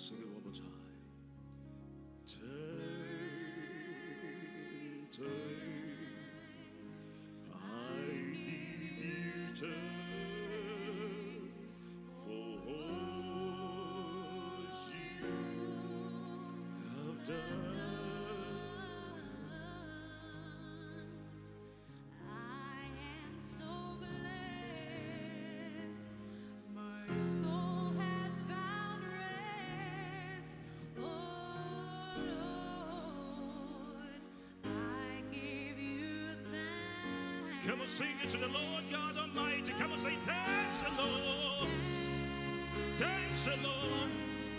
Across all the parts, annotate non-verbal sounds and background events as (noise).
sing it one more time. Come and sing it to the Lord God Almighty. Come and say thanks, the Lord. Thanks, the Lord.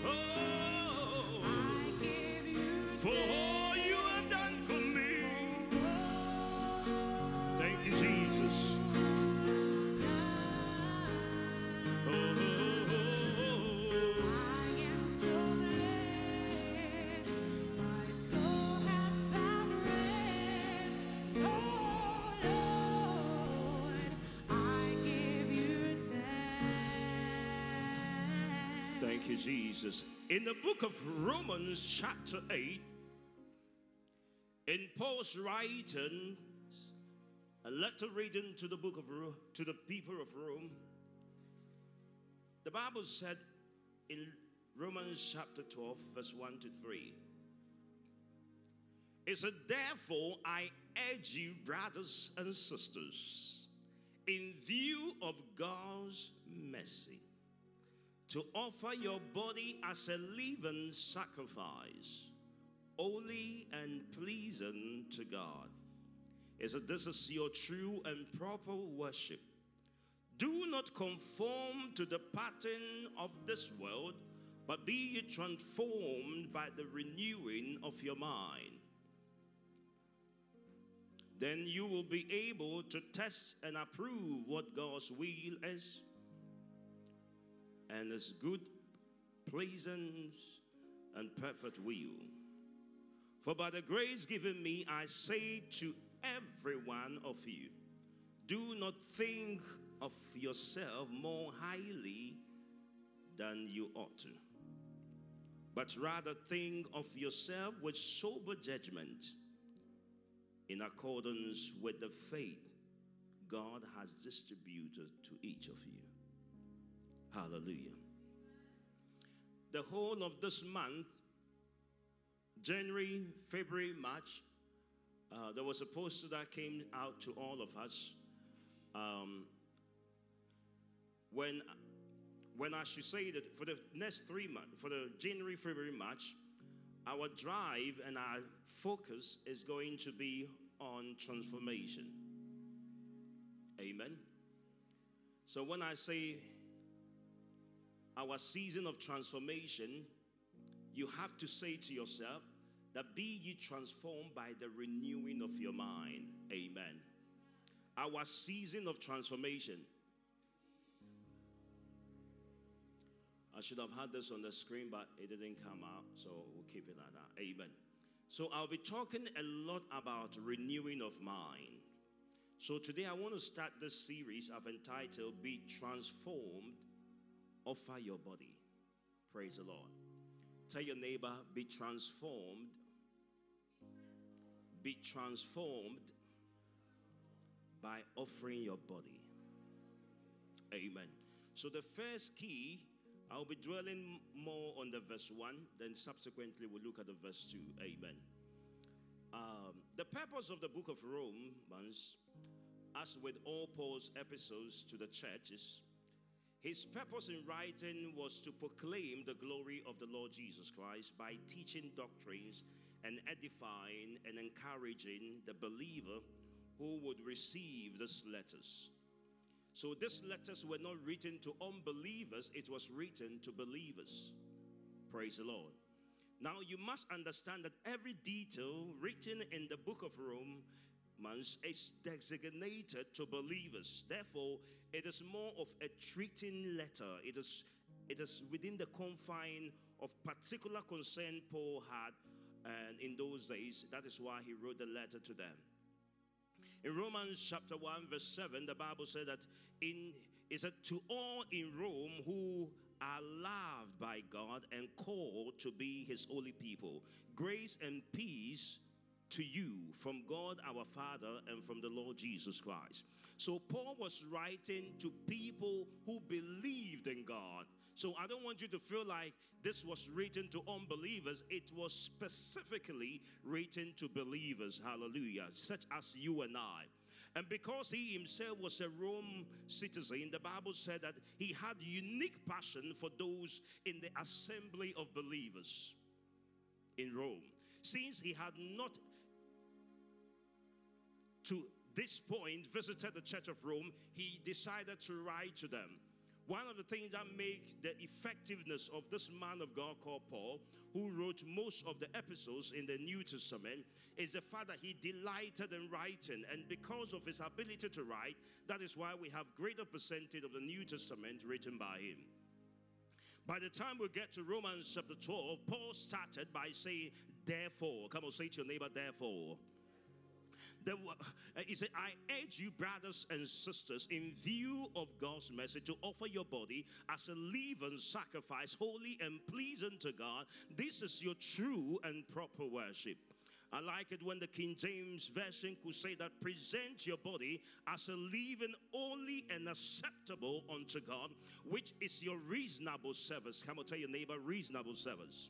Oh, I give you for Thank you, Jesus. In the book of Romans, chapter 8, in Paul's writings, a letter written to the book of to the people of Rome, the Bible said in Romans chapter 12, verse 1 to 3. It said, Therefore, I urge you, brothers and sisters, in view of God's mercy, to offer your body as a living sacrifice, holy and pleasing to God. It said, This is your true and proper worship. Do not conform to the pattern of this world, but be ye transformed by the renewing of your mind. Then you will be able to test and approve what God's will is and his good, pleasant, and perfect will. For by the grace given me, I say to every one of you, do not think of yourself more highly than you ought to, but rather think of yourself with sober judgment in accordance with the faith God has distributed to each of you. Hallelujah. The whole of this month, January, February, March, uh, there was a poster that came out to all of us. Um, when, when I should say that for the next three months, for the January, February, March, our drive and our focus is going to be on transformation. Amen. So when I say our season of transformation, you have to say to yourself that be ye transformed by the renewing of your mind. Amen. Our season of transformation. I should have had this on the screen, but it didn't come out, so we'll keep it like that. Amen. So I'll be talking a lot about renewing of mind. So today I want to start this series I've entitled Be Transformed, Offer Your Body. Praise the Lord. Tell your neighbor, be transformed. Be transformed by offering your body. Amen. So the first key, I'll be dwelling more on the verse 1, then subsequently we'll look at the verse 2. Amen. Um, the purpose of the book of Romans, as with all Paul's epistles to the churches, his purpose in writing was to proclaim the glory of the Lord Jesus Christ by teaching doctrines and edifying and encouraging the believer who would receive these letters. So these letters were not written to unbelievers, it was written to believers. Praise the Lord. Now you must understand that every detail written in the book of Is designated to believers. Therefore, it is more of a treating letter. It is it is within the confine of particular concern Paul had and in those days. That is why he wrote the letter to them. In Romans chapter 1, verse 7, the Bible said that in is that to all in Rome who are loved by God and called to be his holy people. Grace and peace to you from God our Father and from the Lord Jesus Christ. So, Paul was writing to people who believed in God. So, I don't want you to feel like this was written to unbelievers. It was specifically written to believers, hallelujah, such as you and I. And because he himself was a Rome citizen, the Bible said that he had unique passion for those in the assembly of believers in Rome. Since he had not to this point visited the church of Rome, he decided to write to them. One of the things that make the effectiveness of this man of God called Paul, who wrote most of the epistles in the New Testament, is the fact that he delighted in writing. And because of his ability to write, that is why we have greater percentage of the New Testament written by him. By the time we get to Romans chapter 12, Paul started by saying, Therefore, come on, say to your neighbor, therefore. The, he said, I urge you, brothers and sisters, in view of God's message, to offer your body as a living sacrifice, holy and pleasing to God. This is your true and proper worship. I like it when the King James Version could say that present your body as a living holy and acceptable unto God, which is your reasonable service. Come on, tell your neighbor, reasonable service.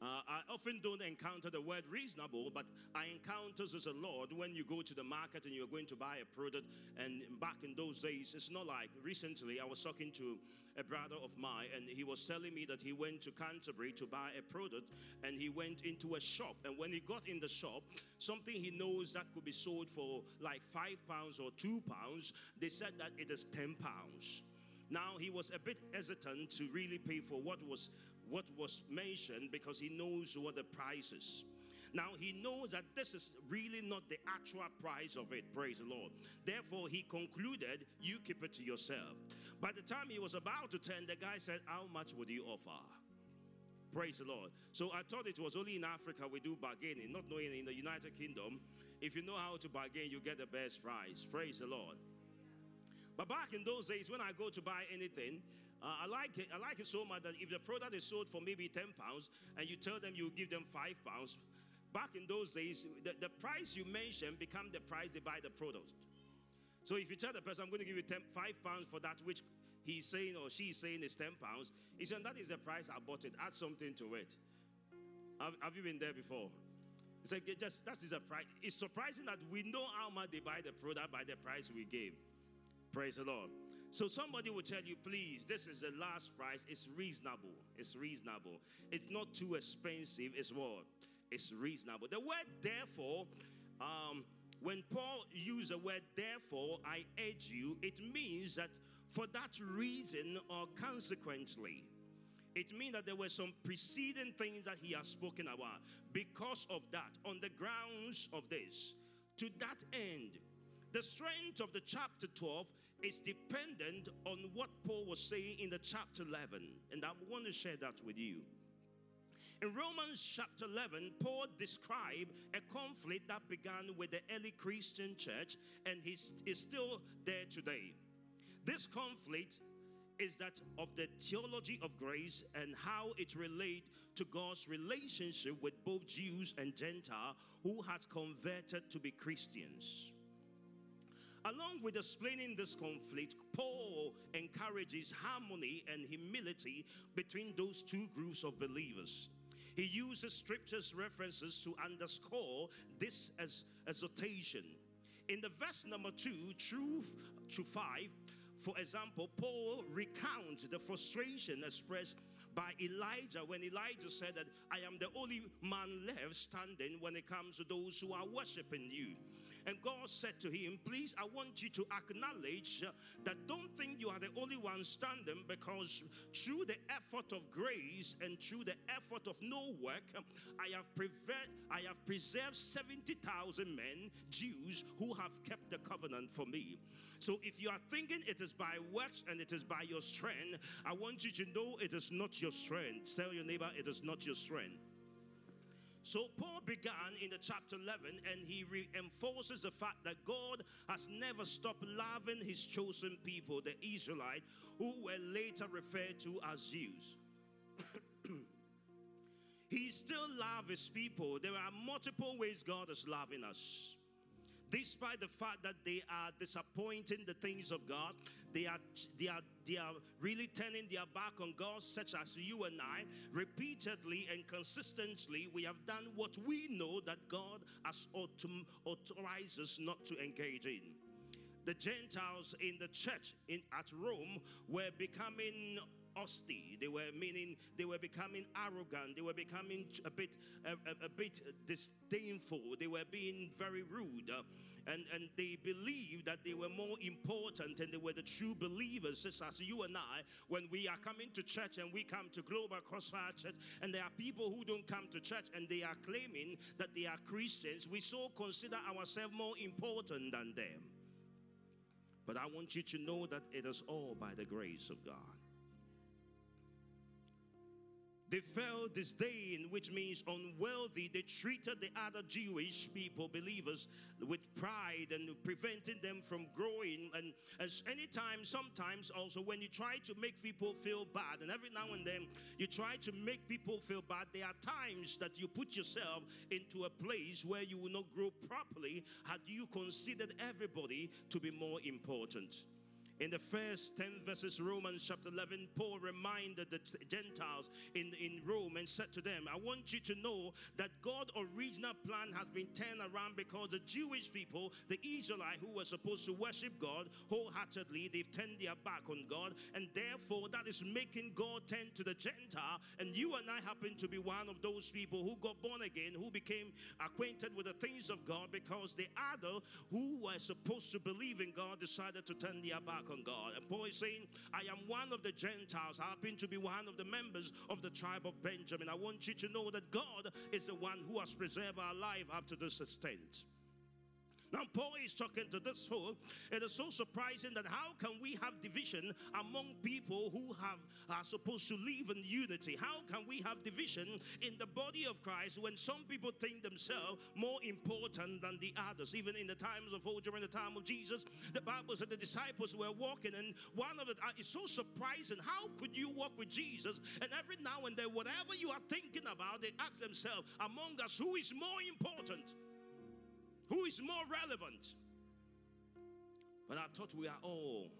Uh, I often don't encounter the word reasonable, but I encounter as a Lord when you go to the market and you're going to buy a product. And back in those days, it's not like recently I was talking to a brother of mine, and he was telling me that he went to Canterbury to buy a product, and he went into a shop. And when he got in the shop, something he knows that could be sold for like five pounds or two pounds, they said that it is ten pounds. Now he was a bit hesitant to really pay for what was what was mentioned because he knows what the price is. Now he knows that this is really not the actual price of it. Praise the Lord. Therefore, he concluded, You keep it to yourself. By the time he was about to turn, the guy said, How much would you offer? Praise the Lord. So I thought it was only in Africa we do bargaining, not knowing in the United Kingdom, if you know how to bargain, you get the best price. Praise the Lord. But back in those days, when I go to buy anything, uh, I like it. I like it so much that if the product is sold for maybe ten pounds, and you tell them you give them five pounds, back in those days, the, the price you mention become the price they buy the product. So if you tell the person, I'm going to give you 10, five pounds for that which he's saying or she's saying is ten pounds, he said that is the price I bought it. Add something to it. Have, have you been there before? It's like just that is a price. It's surprising that we know how much they buy the product by the price we gave. Praise the Lord. So somebody will tell you, please, this is the last price. It's reasonable. It's reasonable. It's not too expensive. It's what? It's reasonable. The word therefore, um, when Paul used the word therefore, I urge you, it means that for that reason or consequently. It means that there were some preceding things that he has spoken about. Because of that, on the grounds of this, to that end, the strength of the chapter 12 is dependent on what Paul was saying in the chapter 11. And I want to share that with you. In Romans chapter 11, Paul described a conflict that began with the early Christian church and is still there today. This conflict is that of the theology of grace and how it relates to God's relationship with both Jews and Gentile who has converted to be Christians. Along with explaining this conflict, Paul encourages harmony and humility between those two groups of believers. He uses scriptures references to underscore this as exhortation. In the verse number two, truth to five, for example, Paul recounts the frustration expressed by Elijah when Elijah said that I am the only man left standing when it comes to those who are worshiping you. And God said to him, Please, I want you to acknowledge that don't think you are the only one standing because through the effort of grace and through the effort of no work, I have, prever- I have preserved 70,000 men, Jews, who have kept the covenant for me. So if you are thinking it is by works and it is by your strength, I want you to know it is not your strength. Tell your neighbor, it is not your strength. So Paul began in the chapter 11 and he reinforces the fact that God has never stopped loving his chosen people, the Israelite, who were later referred to as Jews. (clears throat) he still loves his people. There are multiple ways God is loving us despite the fact that they are disappointing the things of God, they are they are they are really turning their back on God, such as you and I, repeatedly and consistently, we have done what we know that God has authorized us not to engage in. The Gentiles in the church in at Rome were becoming austere. They were meaning they were becoming arrogant. They were becoming a bit a, a, a bit disdainful. They were being very rude. And, and they believed that they were more important and they were the true believers, just as you and I, when we are coming to church and we come to Global Crossfire Church, and there are people who don't come to church and they are claiming that they are Christians, we so consider ourselves more important than them. But I want you to know that it is all by the grace of God. They felt disdain, which means unworthy. They treated the other Jewish people, believers, with pride and preventing them from growing. And as anytime, sometimes also, when you try to make people feel bad, and every now and then you try to make people feel bad, there are times that you put yourself into a place where you will not grow properly had you considered everybody to be more important. In the first 10 verses, Romans chapter 11, Paul reminded the Gentiles in, in Rome and said to them, I want you to know that God's original plan has been turned around because the Jewish people, the Israelites who were supposed to worship God wholeheartedly, they've turned their back on God, and therefore that is making God turn to the Gentile. And you and I happen to be one of those people who got born again, who became acquainted with the things of God because the other who were supposed to believe in God decided to turn their back on God. And Paul is saying, I am one of the Gentiles. I happen to be one of the members of the tribe of Benjamin. I want you to know that God is the one who has preserved our life up to this extent. Now, Paul is talking to this fool. It is so surprising that how can we have division among people who have are supposed to live in unity? How can we have division in the body of Christ when some people think themselves more important than the others? Even in the times of old, during the time of Jesus, the Bible said the disciples were walking, and one of it uh, so surprising. How could you walk with Jesus? And every now and then, whatever you are thinking about, they ask themselves, among us, who is more important? Who is more relevant? But I thought we are all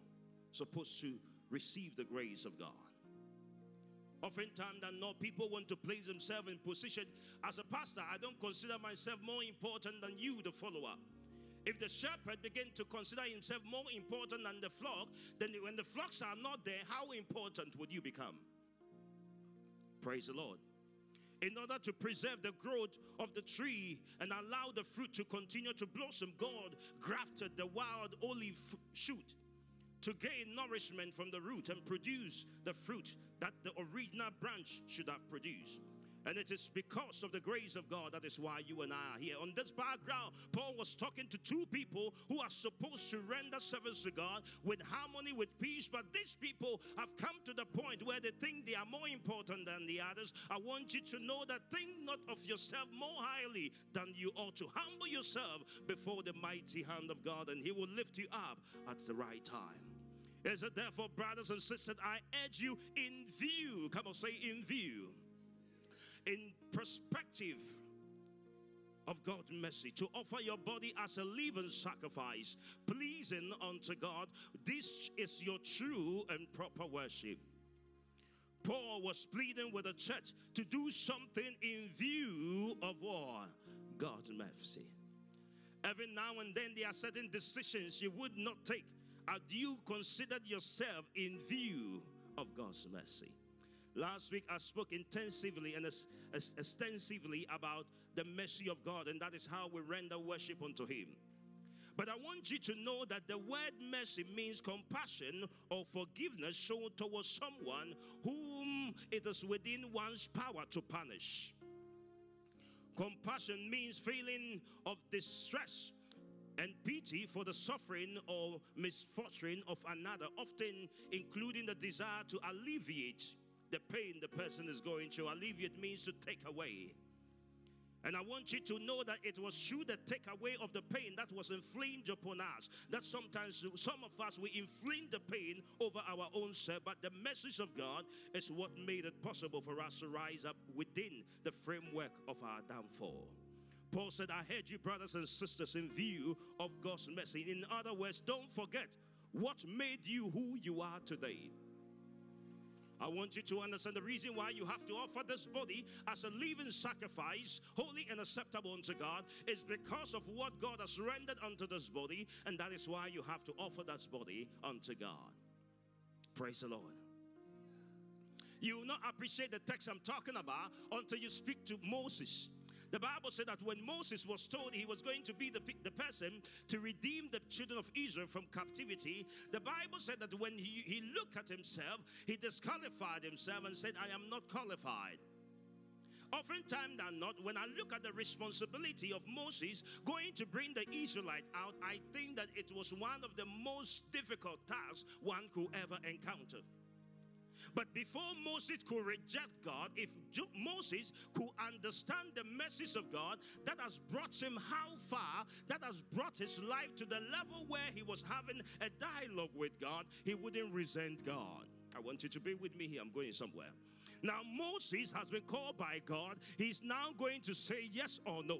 supposed to receive the grace of God. Oftentimes than not, people want to place themselves in position. As a pastor, I don't consider myself more important than you, the follower. If the shepherd begin to consider himself more important than the flock, then when the flocks are not there, how important would you become? Praise the Lord in order to preserve the growth of the tree and allow the fruit to continue to blossom, God grafted the wild olive shoot to gain nourishment from the root and produce the fruit that the original branch should have produced. And it is because of the grace of God that is why you and I are here. On this background, Paul was talking to two people who are supposed to render service to God with harmony, with peace. But these people have come to the point where they think they are more important than the others. I want you to know that think not of yourself more highly than you ought to. Humble yourself before the mighty hand of God, and He will lift you up at the right time. Is it therefore, brothers and sisters, I urge you in view, come on, say in view in perspective of God's mercy, to offer your body as a living sacrifice, pleasing unto God. This is your true and proper worship. Paul was pleading with the church to do something in view of what? God's mercy. Every now and then there are certain decisions you would not take. Had you considered yourself in view of God's mercy? Last week I spoke intensively and extensively about the mercy of God, and that is how we render worship unto Him. But I want you to know that the word mercy means compassion or forgiveness shown towards someone whom it is within one's power to punish. Compassion means feeling of distress and pity for the suffering or misfortune of another, often including the desire to alleviate the pain the person is going through. Alleviate means to take away. And I want you to know that it was through the takeaway of the pain that was inflicted upon us. That sometimes some of us we inflict the pain over our own self, but the message of God is what made it possible for us to rise up within the framework of our downfall. Paul said, I heard you, brothers and sisters, in view of God's mercy. In other words, don't forget what made you who you are today. I want you to understand the reason why you have to offer this body as a living sacrifice, holy and acceptable unto God, is because of what God has rendered unto this body, and that is why you have to offer that body unto God. Praise the Lord. You will not appreciate the text I'm talking about until you speak to Moses. The Bible said that when Moses was told he was going to be the, the person to redeem the children of Israel from captivity, the Bible said that when he, he looked at himself, he disqualified himself and said, I am not qualified. Oftentimes than not, when I look at the responsibility of Moses going to bring the Israelite out, I think that it was one of the most difficult tasks one could ever encounter. But before Moses could reject God, if Moses could understand the message of God that has brought him how far, that has brought his life to the level where he was having a dialogue with God, he wouldn't resent God. I want you to be with me here. I'm going somewhere. Now, Moses has been called by God. He's now going to say yes or no.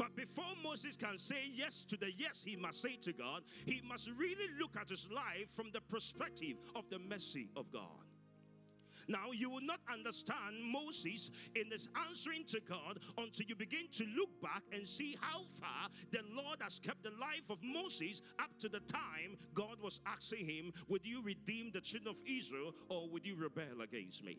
But before Moses can say yes to the yes he must say to God, he must really look at his life from the perspective of the mercy of God. Now, you will not understand Moses in his answering to God until you begin to look back and see how far the Lord has kept the life of Moses up to the time God was asking him, Would you redeem the children of Israel or would you rebel against me?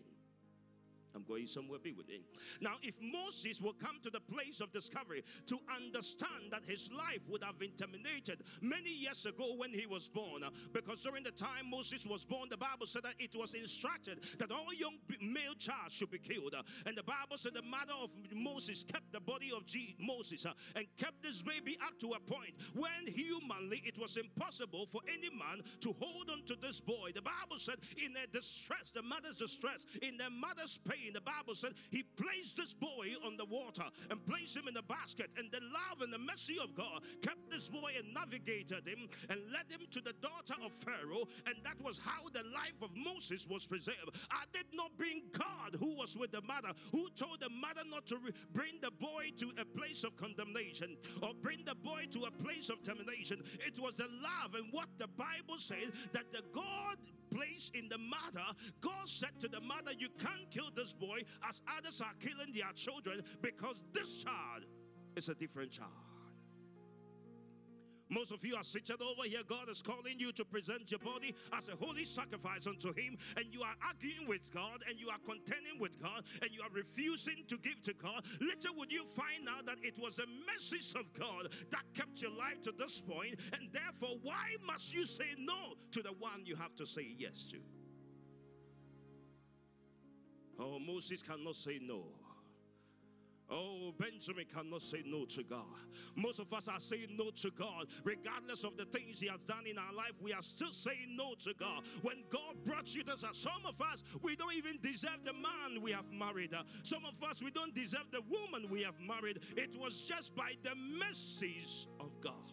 I'm going somewhere be with him. Now, if Moses will come to the place of discovery to understand that his life would have been terminated many years ago when he was born, because during the time Moses was born, the Bible said that it was instructed that all young male child should be killed. And the Bible said the mother of Moses kept the body of Je- Moses uh, and kept this baby up to a point when humanly it was impossible for any man to hold on to this boy. The Bible said in their distress, the mother's distress, in their mother's pain, the Bible said he placed this boy on the water and placed him in a basket. And the love and the mercy of God kept this boy and navigated him and led him to the daughter of Pharaoh. And that was how the life of Moses was preserved. I did not bring God who was with the mother, who told the mother not to re- bring the boy to a place of condemnation or bring the boy to a place of termination. It was the love and what the Bible says that the God placed in the mother, God said to the mother, You can't kill this boy as others are killing their children because this child is a different child. Most of you are sitting over here. God is calling you to present your body as a holy sacrifice unto Him, and you are arguing with God, and you are contending with God, and you are refusing to give to God. Little would you find out that it was a message of God that kept your life to this point, and therefore, why must you say no to the one you have to say yes to? Oh, Moses cannot say no. Oh, Benjamin cannot say no to God. Most of us are saying no to God. Regardless of the things He has done in our life, we are still saying no to God. When God brought you to us, some of us, we don't even deserve the man we have married. Uh, Some of us, we don't deserve the woman we have married. It was just by the mercies of God.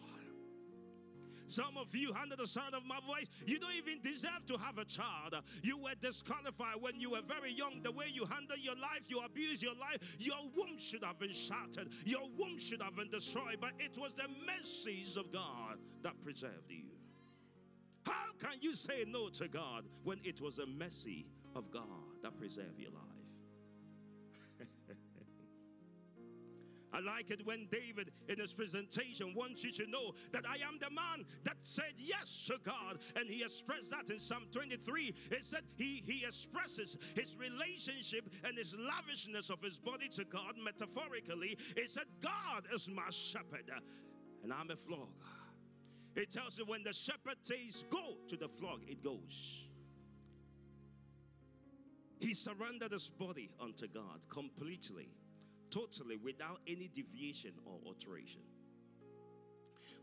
Some of you, under the sound of my voice, you don't even deserve to have a child. You were disqualified when you were very young. The way you handled your life, you abused your life, your womb should have been shattered, your womb should have been destroyed. But it was the mercies of God that preserved you. How can you say no to God when it was a mercy of God that preserved your life? I like it when David, in his presentation, wants you to know that I am the man that said yes to God. And he expressed that in Psalm 23. It said he, he expresses his relationship and his lavishness of his body to God metaphorically. It said, God is my shepherd, and I'm a flock. It tells you when the shepherd says, Go to the flock, it goes. He surrendered his body unto God completely totally without any deviation or alteration.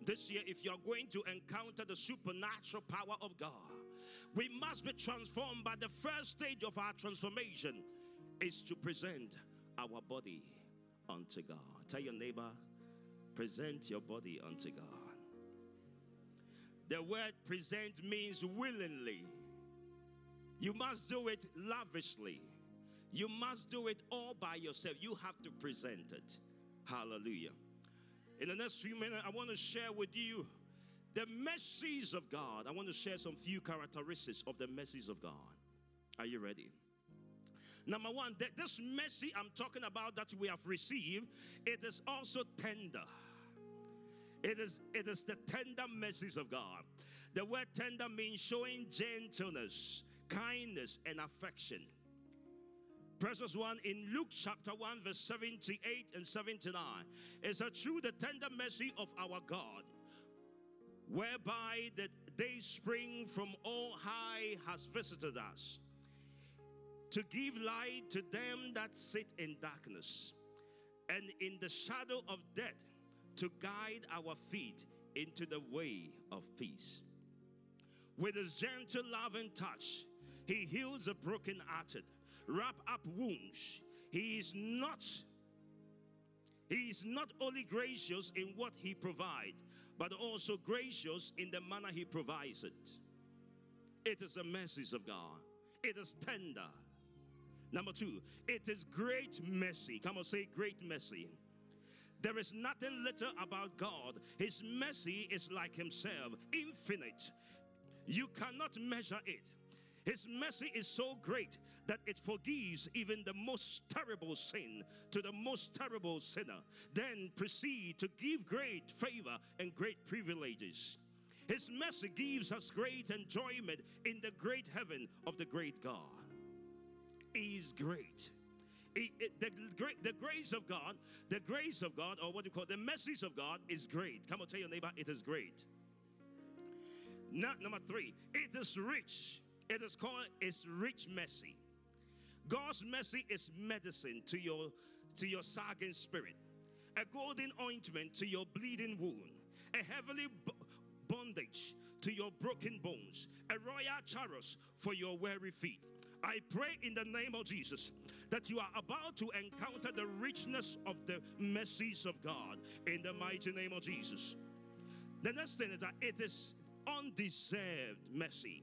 This year, if you're going to encounter the supernatural power of God, we must be transformed. But the first stage of our transformation is to present our body unto God. Tell your neighbor, present your body unto God. The word present means willingly. You must do it lavishly. You must do it all by yourself. You have to present it. Hallelujah. In the next few minutes, I want to share with you the mercies of God. I want to share some few characteristics of the mercies of God. Are you ready? Number one, this mercy I'm talking about that we have received, it is also tender. It is, it is the tender mercies of God. The word tender means showing gentleness, kindness, and affection. Precious one in Luke chapter 1, verse 78 and 79 is a true the tender mercy of our God, whereby the day spring from all high has visited us to give light to them that sit in darkness and in the shadow of death to guide our feet into the way of peace. With his gentle loving touch, he heals the brokenhearted, wrap up wounds. He is not he is not only gracious in what he provides, but also gracious in the manner he provides it. It is a message of God. It is tender. Number two, it is great mercy. Come on, say great mercy. There is nothing little about God. His mercy is like Himself, infinite. You cannot measure it. His mercy is so great that it forgives even the most terrible sin to the most terrible sinner. Then proceed to give great favor and great privileges. His mercy gives us great enjoyment in the great heaven of the great God. Is great. It- the, the grace of God, the grace of God, or what you call the message of God is great. Come on, tell your neighbor, it is great. Not number three, it is rich. It is called it's rich mercy. God's mercy is medicine to your to your sagging spirit, a golden ointment to your bleeding wound, a heavily b- bondage to your broken bones, a royal chariot for your weary feet. I pray in the name of Jesus that you are about to encounter the richness of the mercies of God in the mighty name of Jesus. The next thing is that it is undeserved mercy.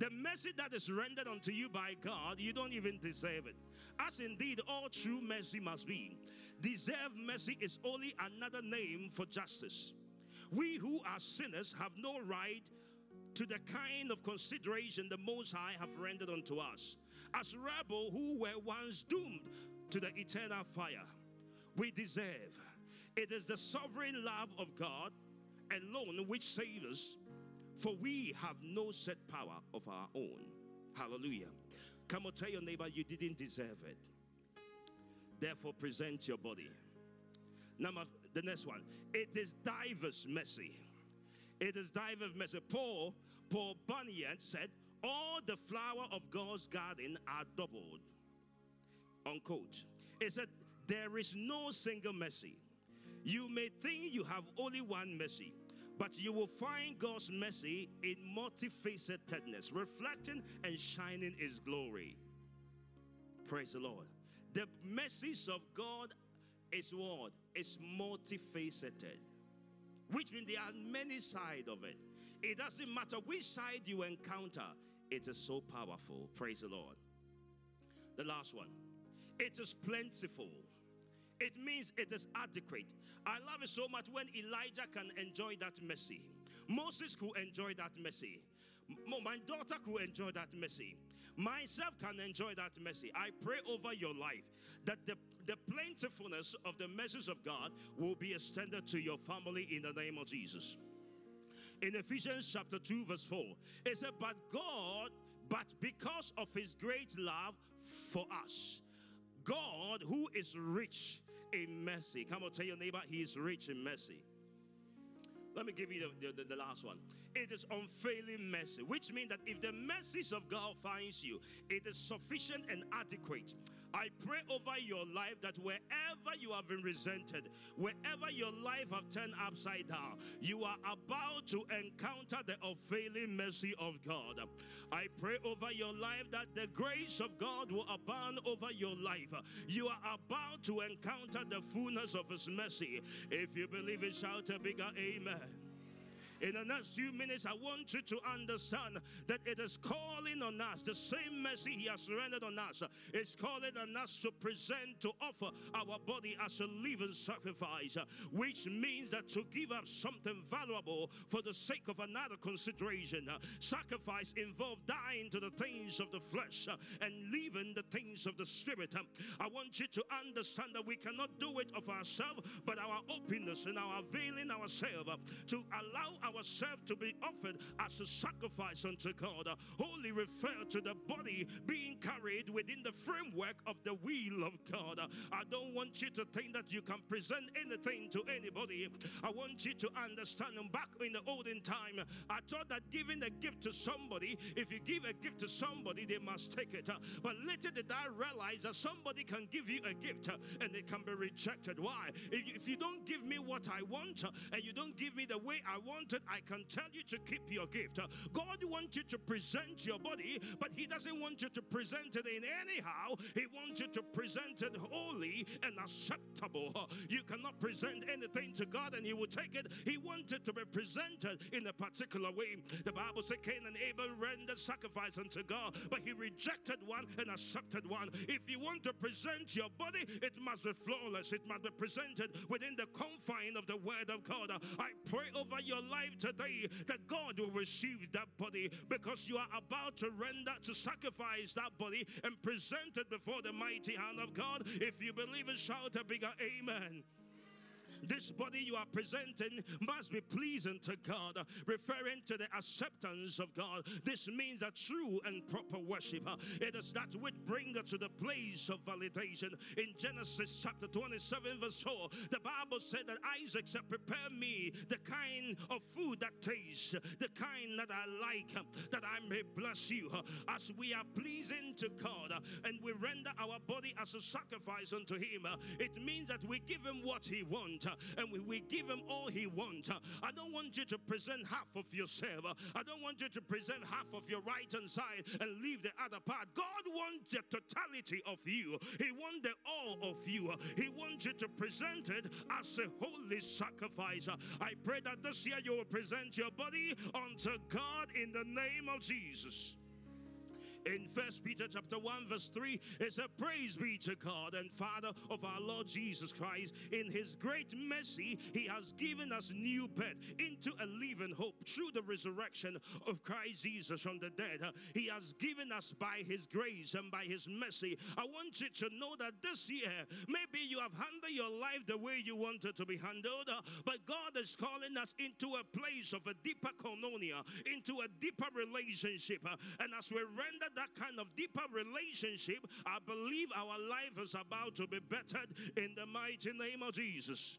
The mercy that is rendered unto you by God, you don't even deserve it. As indeed all true mercy must be. Deserved mercy is only another name for justice. We who are sinners have no right to the kind of consideration the Most High have rendered unto us. As rebel who were once doomed to the eternal fire, we deserve. It is the sovereign love of God alone which saves us, for we have no set power of our own. Hallelujah. Come on, tell your neighbor you didn't deserve it. Therefore, present your body. Number the next one. It is diverse mercy. It is diverse mercy. Paul, Paul Bunyan said, All the flower of God's garden are doubled. Unquote. It said, There is no single mercy. You may think you have only one mercy, but you will find God's mercy in multifacetedness, reflecting and shining His glory. Praise the Lord. The mercies of God is what? Is multifaceted. Which means there are many sides of it. It doesn't matter which side you encounter, it is so powerful. Praise the Lord. The last one. It is plentiful. It means it is adequate. I love it so much when Elijah can enjoy that mercy. Moses could enjoy that mercy. My daughter could enjoy that mercy. Myself can enjoy that mercy. I pray over your life that the, the plentifulness of the message of God will be extended to your family in the name of Jesus. In Ephesians chapter 2, verse 4, it said, But God, but because of his great love for us, God, who is rich in mercy. Come on, tell your neighbor, he is rich in mercy. Let me give you the, the, the last one. It is unfailing mercy, which means that if the mercies of God finds you, it is sufficient and adequate. I pray over your life that wherever you have been resented, wherever your life have turned upside down, you are about to encounter the unfailing mercy of God. I pray over your life that the grace of God will abound over your life. You are about to encounter the fullness of His mercy. If you believe it, shout a bigger amen. In the next few minutes, I want you to understand that it is calling on us the same mercy He has rendered on us. It's calling on us to present, to offer our body as a living sacrifice, which means that to give up something valuable for the sake of another consideration. Sacrifice involves dying to the things of the flesh and leaving the things of the spirit. I want you to understand that we cannot do it of ourselves, but our openness and our availing ourselves to allow ourselves to be offered as a sacrifice unto God, wholly refer to the body being carried within the framework of the will of God. I don't want you to think that you can present anything to anybody. I want you to understand. And back in the olden time, I thought that giving a gift to somebody, if you give a gift to somebody, they must take it. But later did I realize that somebody can give you a gift and it can be rejected. Why? If you- don't give me what I want and you don't give me the way I want I can tell you to keep your gift. Uh, God wants you to present your body, but He doesn't want you to present it in anyhow. He wants you to present it holy and acceptable. Uh, You cannot present anything to God and He will take it. He wanted to be presented in a particular way. The Bible said Cain and Abel rendered sacrifice unto God, but he rejected one and accepted one. If you want to present your body, it must be flawless. It must be presented within the confine of the Word of God. I pray over your life today that God will receive that body because you are about to render, to sacrifice that body and present it before the mighty hand of God. If you believe it, shout a bigger amen. This body you are presenting must be pleasing to God, referring to the acceptance of God. This means a true and proper worship. It is that which brings us to the place of validation. In Genesis chapter 27, verse 4, the Bible said that Isaac said, Prepare me the kind of food that tastes, the kind that I like, that I may bless you. As we are pleasing to God and we render our body as a sacrifice unto Him, it means that we give Him what He wants and we, we give Him all He wants. I don't want you to present half of yourself, I don't want you to present half of your right hand side and leave the other part. God wants the totality of you, He wants the all of you. He wants you to present it as a holy sacrifice. I pray that this year you will present your body unto God in the name of Jesus in first peter chapter 1 verse 3 it said praise be to god and father of our lord jesus christ. In his great mercy he has given us new birth into a living hope through the resurrection of christ jesus from the dead. He has given us by his grace and by his mercy. I want you to know that this year maybe you have handled your life the way you wanted to be handled but god is calling us into a place of a deeper koinonia into a deeper relationship. And as we render that kind of deeper relationship, I believe our life is about to be bettered in the mighty name of Jesus.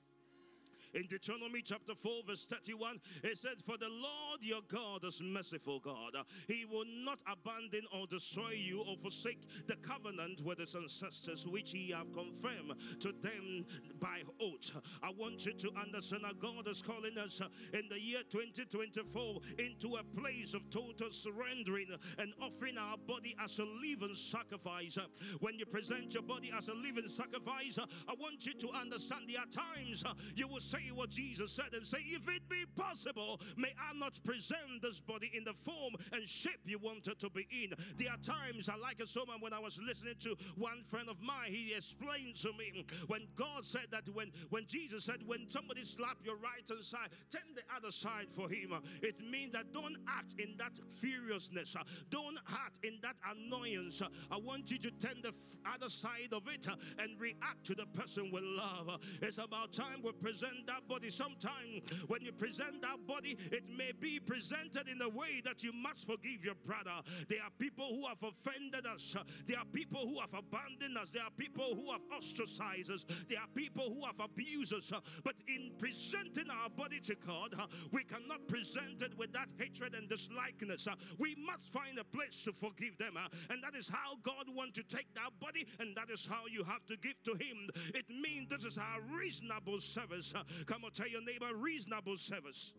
In Deuteronomy chapter 4, verse 31, it said, For the Lord your God is merciful God. He will not abandon or destroy you or forsake the covenant with his ancestors, which he have confirmed to them by oath. I want you to understand that God is calling us in the year 2024 into a place of total surrendering and offering our body as a living sacrifice. When you present your body as a living sacrifice, I want you to understand there are times you will say what Jesus said and say, If it be possible, may I not present this body in the form and shape you wanted to be in. There are times I like so much when I was listening to one friend of mine, he explained to me when God said that when, when Jesus said, When somebody slap your right hand side, turn the other side for him. It means that don't act in that furiousness, don't act in that annoyance. I want you to turn the other side of it and react to the person with love. It's about time we present that body. Sometime when you present our body, it may be presented in a way that you must forgive your brother. There are people who have offended us, there are people who have abandoned us, there are people who have ostracized us, there are people who have abused us. But in presenting our body to God, we cannot present it with that hatred and dislikeness. We must find a place to forgive them, and that is how God wants to take that body, and that is how you have to give to Him. It means this is our reasonable service. Come on, tell your neighbor, reasonable service.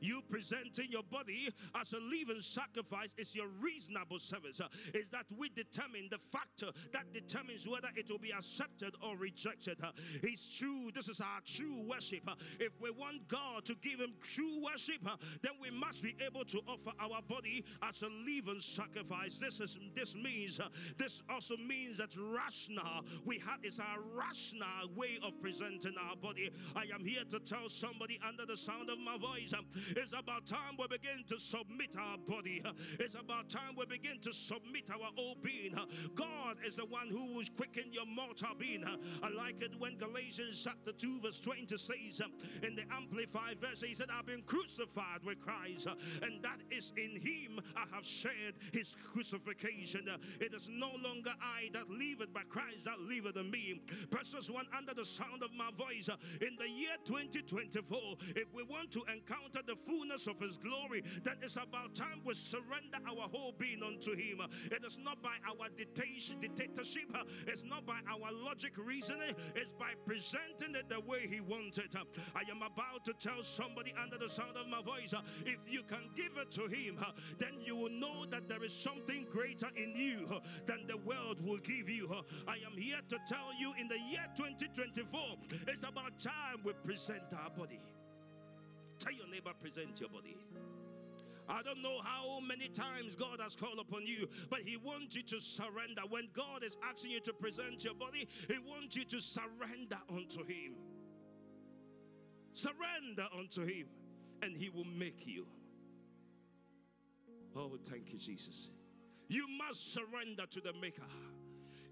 You presenting your body as a living sacrifice is your reasonable service. Uh, is that we determine the factor that determines whether it will be accepted or rejected. Uh, it's true. This is our true worship. Uh, if we want God to give Him true worship, then we must be able to offer our body as a living sacrifice. This is this means this also means that rational we have is our rational way of presenting our body. I am here to tell somebody under the sound of my voice. um, it's about time we begin to submit our body. It's about time we begin to submit our whole being. God is the one who will quicken your mortal being. I like it when Galatians chapter 2, verse 20 says in the Amplified verse, he said, I've been crucified with Christ, and that is in him I have shared his crucifixion. It is no longer I that liveth, but Christ that liveth in me. Precious one, under the sound of my voice, in the year 2024, if we want to encounter the fullness of his glory, then it's about time we surrender our whole being unto him. It is not by our dictatorship, it's not by our logic reasoning, it's by presenting it the way he wants it. I am about to tell somebody under the sound of my voice if you can give it to him, then you will know that there is something greater in you than the world will give you. I am here to tell you in the year 2024, it's about time we present our body. Tell your neighbor, present your body. I don't know how many times God has called upon you, but He wants you to surrender. When God is asking you to present your body, He wants you to surrender unto Him. Surrender unto Him, and He will make you. Oh, thank you, Jesus. You must surrender to the Maker.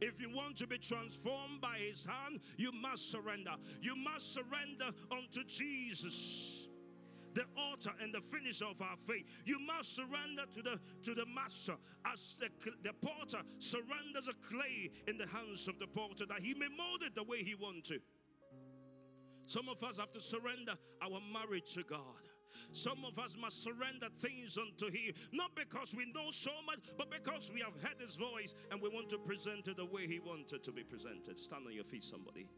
If you want to be transformed by His hand, you must surrender. You must surrender unto Jesus the author and the finisher of our faith. You must surrender to the to the master as the, the potter surrenders a clay in the hands of the potter that he may mold it the way he wants to. Some of us have to surrender our marriage to God. Some of us must surrender things unto Him, not because we know so much, but because we have heard His voice and we want to present it the way He wanted to be presented. Stand on your feet, somebody.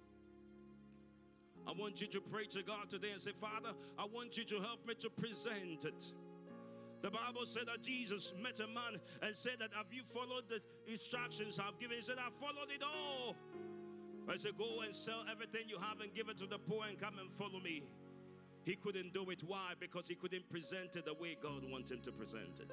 I want you to pray to God today and say, Father, I want you to help me to present it. The Bible said that Jesus met a man and said that have you followed the instructions I've given? He said, I followed it all. I said, Go and sell everything you have and give it to the poor and come and follow me. He couldn't do it. Why? Because he couldn't present it the way God wanted him to present it.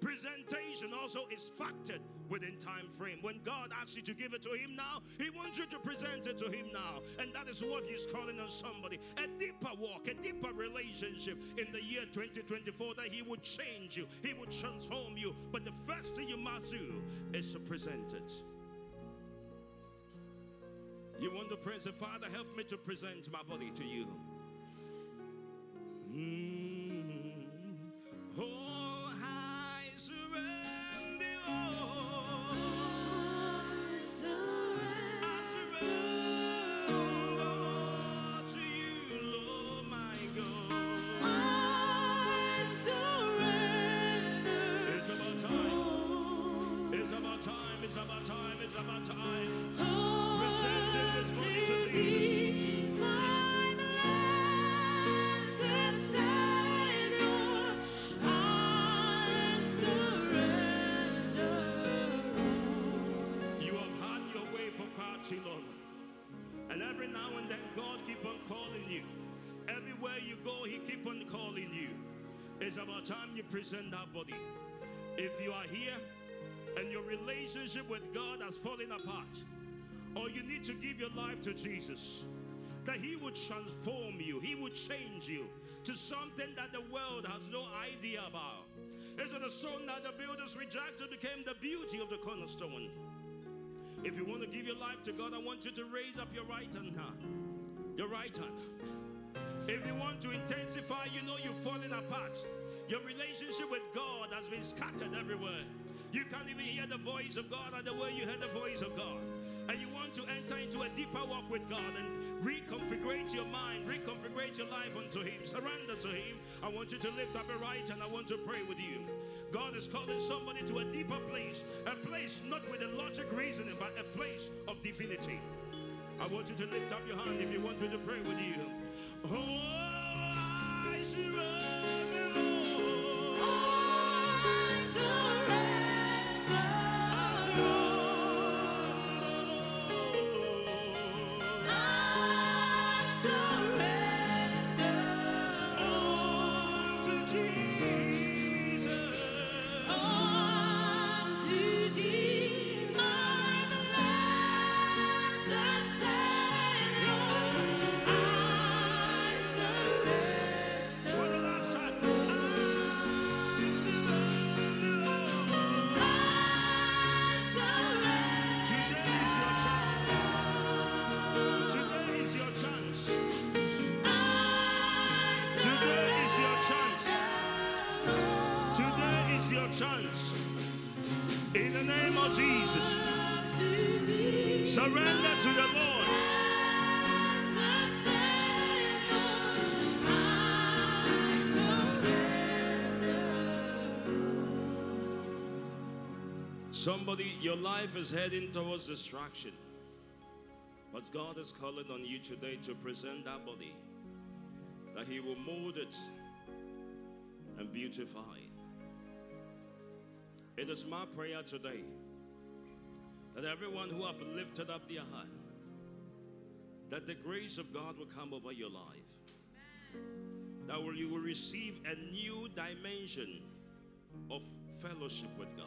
Presentation also is factored within time frame. When God asks you to give it to Him now, He wants you to present it to Him now, and that is what He's calling on somebody. A deeper walk, a deeper relationship in the year 2024 that He would change you, He would transform you. But the first thing you must do is to present it. You want to pray say, Father, help me to present my body to you. Mm. Oh, It's about time you present that body. If you are here and your relationship with God has fallen apart, or you need to give your life to Jesus, that He would transform you, He would change you to something that the world has no idea about. Is it the stone that the builders rejected became the beauty of the cornerstone? If you want to give your life to God, I want you to raise up your right hand. Your right hand. If you want to intensify, you know you've fallen apart. Your relationship with God has been scattered everywhere. You can't even hear the voice of God and the way you heard the voice of God. And you want to enter into a deeper walk with God and reconfigure your mind, reconfigure your life unto Him, surrender to Him. I want you to lift up a right and I want to pray with you. God is calling somebody to a deeper place, a place not with a logic reasoning, but a place of divinity. I want you to lift up your hand if you want me to pray with you. Oh, I surrender, Lord. Oh, I of Jesus, surrender to the Lord. Somebody, your life is heading towards destruction. But God is calling on you today to present that body, that He will mold it and beautify it. It is my prayer today that everyone who have lifted up their hand, that the grace of God will come over your life. That will, you will receive a new dimension of fellowship with God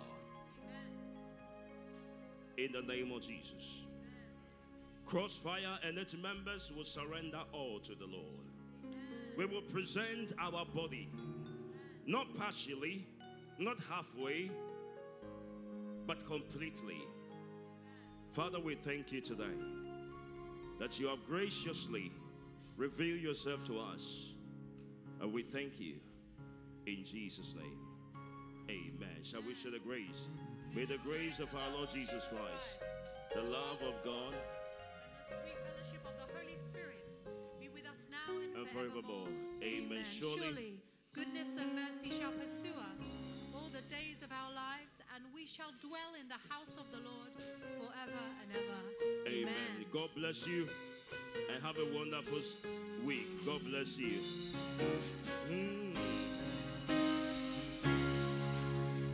in the name of Jesus. Crossfire and its members will surrender all to the Lord. We will present our body, not partially, not halfway, but completely. Father, we thank you today that you have graciously revealed yourself to us. And we thank you in Jesus' name. Amen. Shall we share the grace? May the grace of our Lord Jesus Christ, the love of God, and the sweet fellowship of the Holy Spirit be with us now and, forevermore. Amen. Surely- goodness and mercy shall pursue us the days of our lives, and we shall dwell in the house of the Lord forever and ever. Amen. God bless you and have a wonderful week. God bless you. Mm.